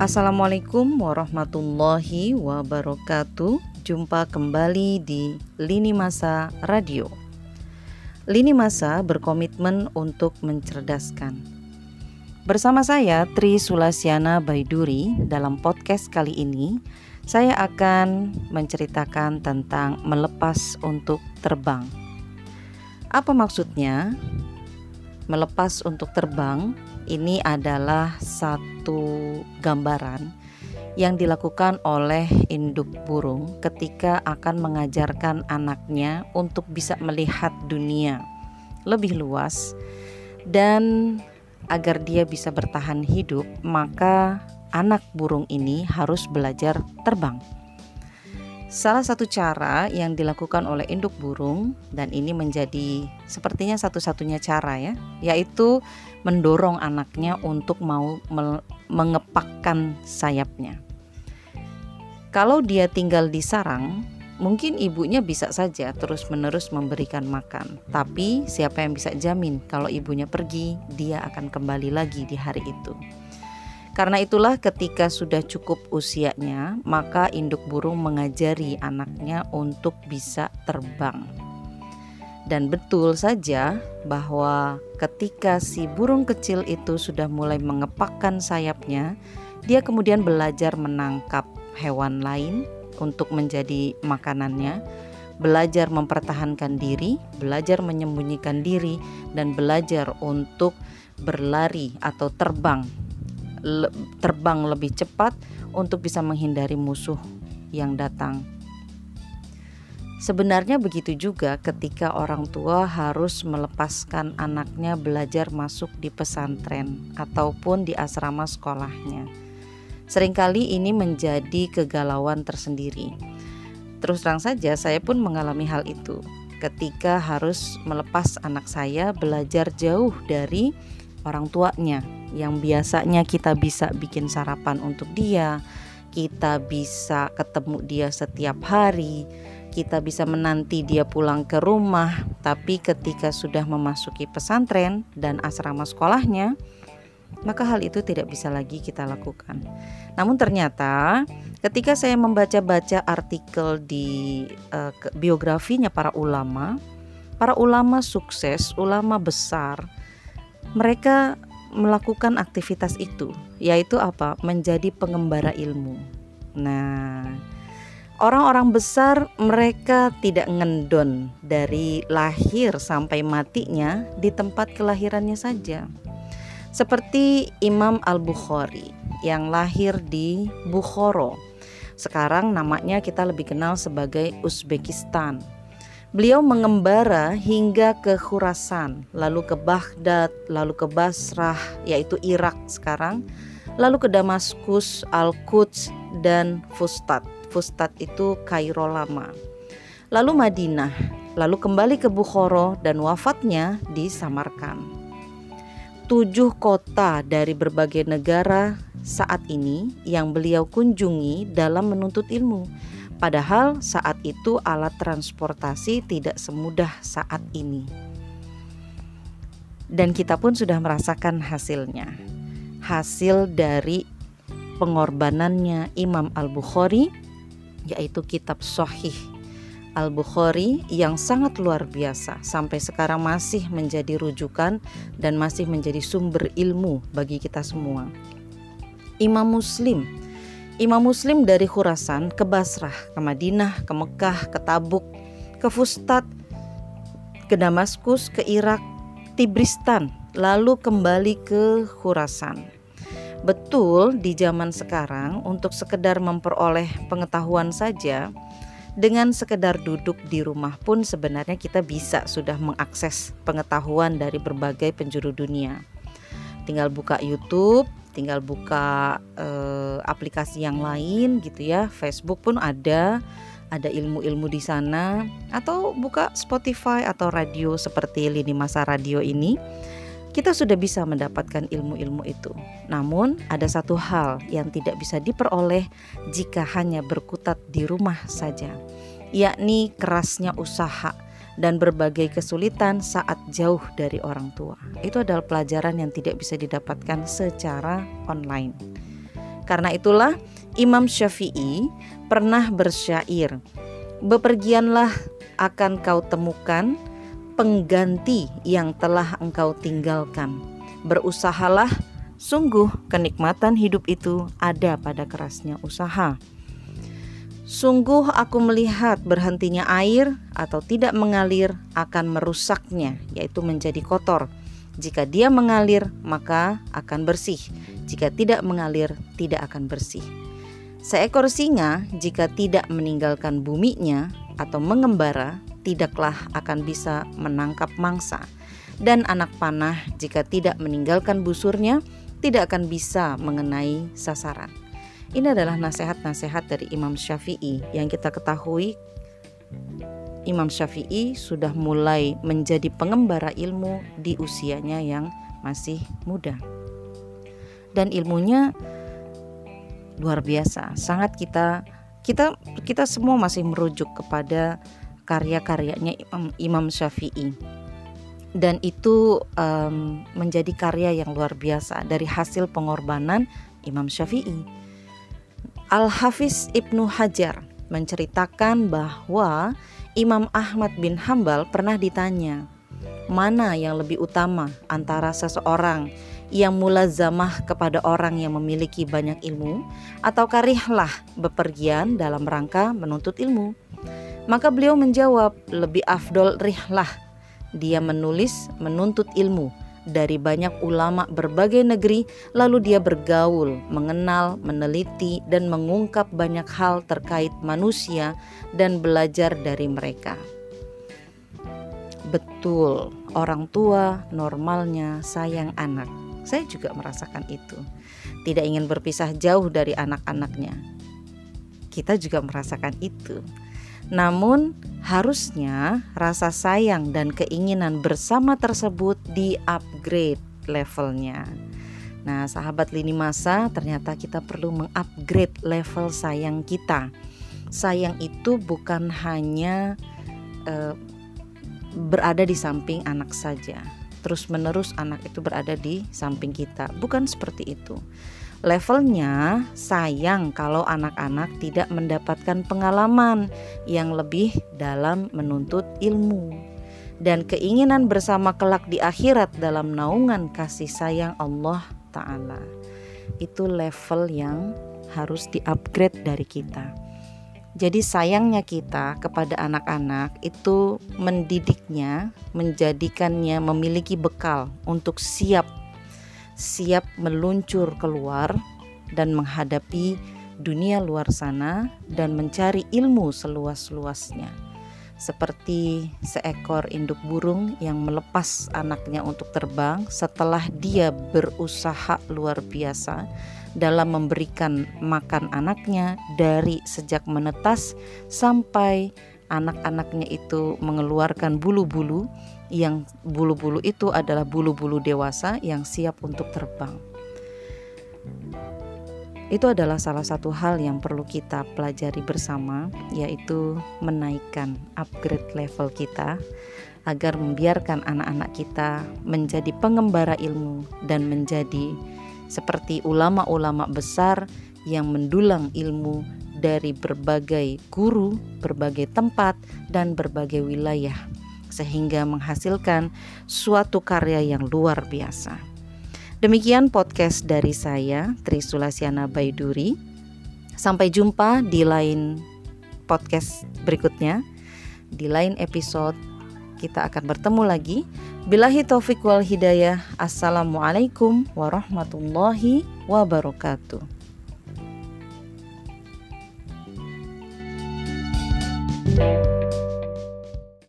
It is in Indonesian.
Assalamualaikum warahmatullahi wabarakatuh. Jumpa kembali di Lini Masa Radio. Lini Masa berkomitmen untuk mencerdaskan. Bersama saya Tri Sulasiana Baiduri dalam podcast kali ini, saya akan menceritakan tentang melepas untuk terbang. Apa maksudnya? Melepas untuk terbang ini adalah satu gambaran yang dilakukan oleh induk burung ketika akan mengajarkan anaknya untuk bisa melihat dunia lebih luas dan agar dia bisa bertahan hidup, maka anak burung ini harus belajar terbang. Salah satu cara yang dilakukan oleh induk burung dan ini menjadi sepertinya satu-satunya cara ya, yaitu mendorong anaknya untuk mau mengepakkan sayapnya. Kalau dia tinggal di sarang, mungkin ibunya bisa saja terus-menerus memberikan makan, tapi siapa yang bisa jamin kalau ibunya pergi, dia akan kembali lagi di hari itu. Karena itulah ketika sudah cukup usianya, maka induk burung mengajari anaknya untuk bisa terbang. Dan betul saja bahwa ketika si burung kecil itu sudah mulai mengepakkan sayapnya, dia kemudian belajar menangkap hewan lain untuk menjadi makanannya, belajar mempertahankan diri, belajar menyembunyikan diri, dan belajar untuk berlari atau terbang le terbang lebih cepat untuk bisa menghindari musuh yang datang. Sebenarnya begitu juga ketika orang tua harus melepaskan anaknya belajar masuk di pesantren ataupun di asrama sekolahnya. Seringkali ini menjadi kegalauan tersendiri. Terus terang saja saya pun mengalami hal itu ketika harus melepas anak saya belajar jauh dari orang tuanya yang biasanya kita bisa bikin sarapan untuk dia, kita bisa ketemu dia setiap hari, kita bisa menanti dia pulang ke rumah, tapi ketika sudah memasuki pesantren dan asrama sekolahnya, maka hal itu tidak bisa lagi kita lakukan. Namun ternyata ketika saya membaca-baca artikel di uh, biografinya para ulama, para ulama sukses, ulama besar, mereka melakukan aktivitas itu, yaitu apa? Menjadi pengembara ilmu. Nah, orang-orang besar mereka tidak ngendon dari lahir sampai matinya di tempat kelahirannya saja. Seperti Imam Al-Bukhari yang lahir di Bukhoro. Sekarang namanya kita lebih kenal sebagai Uzbekistan Beliau mengembara hingga ke Khurasan, lalu ke Baghdad, lalu ke Basrah, yaitu Irak sekarang, lalu ke Damaskus, Al-Quds, dan Fustat. Fustat itu Kairo lama. Lalu Madinah, lalu kembali ke Bukhara dan wafatnya di Samarkand. Tujuh kota dari berbagai negara saat ini yang beliau kunjungi dalam menuntut ilmu Padahal saat itu alat transportasi tidak semudah saat ini. Dan kita pun sudah merasakan hasilnya. Hasil dari pengorbanannya Imam Al-Bukhari yaitu kitab Sahih Al-Bukhari yang sangat luar biasa sampai sekarang masih menjadi rujukan dan masih menjadi sumber ilmu bagi kita semua. Imam Muslim Imam Muslim dari Khurasan ke Basrah, ke Madinah, ke Mekah, ke Tabuk, ke Fustat, ke Damaskus, ke Irak, Tibristan, lalu kembali ke Khurasan. Betul di zaman sekarang untuk sekedar memperoleh pengetahuan saja dengan sekedar duduk di rumah pun sebenarnya kita bisa sudah mengakses pengetahuan dari berbagai penjuru dunia. Tinggal buka YouTube, tinggal buka uh, aplikasi yang lain gitu ya. Facebook pun ada ada ilmu-ilmu di sana. Atau buka Spotify atau radio seperti Lini Masa Radio ini kita sudah bisa mendapatkan ilmu-ilmu itu. Namun, ada satu hal yang tidak bisa diperoleh jika hanya berkutat di rumah saja, yakni kerasnya usaha dan berbagai kesulitan saat jauh dari orang tua. Itu adalah pelajaran yang tidak bisa didapatkan secara online. Karena itulah Imam Syafi'i pernah bersyair, "Bepergianlah akan kau temukan pengganti yang telah engkau tinggalkan. Berusahalah, sungguh kenikmatan hidup itu ada pada kerasnya usaha." Sungguh aku melihat berhentinya air atau tidak mengalir akan merusaknya, yaitu menjadi kotor. Jika dia mengalir, maka akan bersih. Jika tidak mengalir, tidak akan bersih. Seekor singa, jika tidak meninggalkan buminya atau mengembara, tidaklah akan bisa menangkap mangsa. Dan anak panah, jika tidak meninggalkan busurnya, tidak akan bisa mengenai sasaran. Ini adalah nasihat-nasihat dari Imam Syafi'i yang kita ketahui Imam Syafi'i sudah mulai menjadi pengembara ilmu di usianya yang masih muda. Dan ilmunya luar biasa, sangat kita kita kita semua masih merujuk kepada karya-karyanya Imam, Imam Syafi'i. Dan itu um, menjadi karya yang luar biasa dari hasil pengorbanan Imam Syafi'i Al-Hafiz Ibnu Hajar menceritakan bahwa Imam Ahmad bin Hambal pernah ditanya, mana yang lebih utama antara seseorang yang mulazamah kepada orang yang memiliki banyak ilmu atau karihlah bepergian dalam rangka menuntut ilmu? Maka beliau menjawab, lebih afdol rihlah. Dia menulis menuntut ilmu dari banyak ulama berbagai negeri, lalu dia bergaul, mengenal, meneliti, dan mengungkap banyak hal terkait manusia dan belajar dari mereka. Betul, orang tua normalnya sayang anak. Saya juga merasakan itu. Tidak ingin berpisah jauh dari anak-anaknya. Kita juga merasakan itu. Namun, harusnya rasa sayang dan keinginan bersama tersebut di-upgrade levelnya. Nah, sahabat lini masa, ternyata kita perlu mengupgrade level sayang kita. Sayang itu bukan hanya uh, berada di samping anak saja. Terus-menerus anak itu berada di samping kita. Bukan seperti itu levelnya sayang kalau anak-anak tidak mendapatkan pengalaman yang lebih dalam menuntut ilmu dan keinginan bersama kelak di akhirat dalam naungan kasih sayang Allah Ta'ala. Itu level yang harus di-upgrade dari kita. Jadi sayangnya kita kepada anak-anak itu mendidiknya, menjadikannya memiliki bekal untuk siap siap meluncur keluar dan menghadapi dunia luar sana dan mencari ilmu seluas-luasnya. Seperti seekor induk burung yang melepas anaknya untuk terbang setelah dia berusaha luar biasa dalam memberikan makan anaknya dari sejak menetas sampai anak-anaknya itu mengeluarkan bulu-bulu yang bulu-bulu itu adalah bulu-bulu dewasa yang siap untuk terbang. Itu adalah salah satu hal yang perlu kita pelajari bersama, yaitu menaikkan upgrade level kita agar membiarkan anak-anak kita menjadi pengembara ilmu dan menjadi seperti ulama-ulama besar yang mendulang ilmu dari berbagai guru, berbagai tempat, dan berbagai wilayah sehingga menghasilkan suatu karya yang luar biasa. Demikian podcast dari saya, Tri Sulasiana Baiduri. Sampai jumpa di lain podcast berikutnya. Di lain episode kita akan bertemu lagi. Bilahi taufik wal hidayah. Assalamualaikum warahmatullahi wabarakatuh. thank you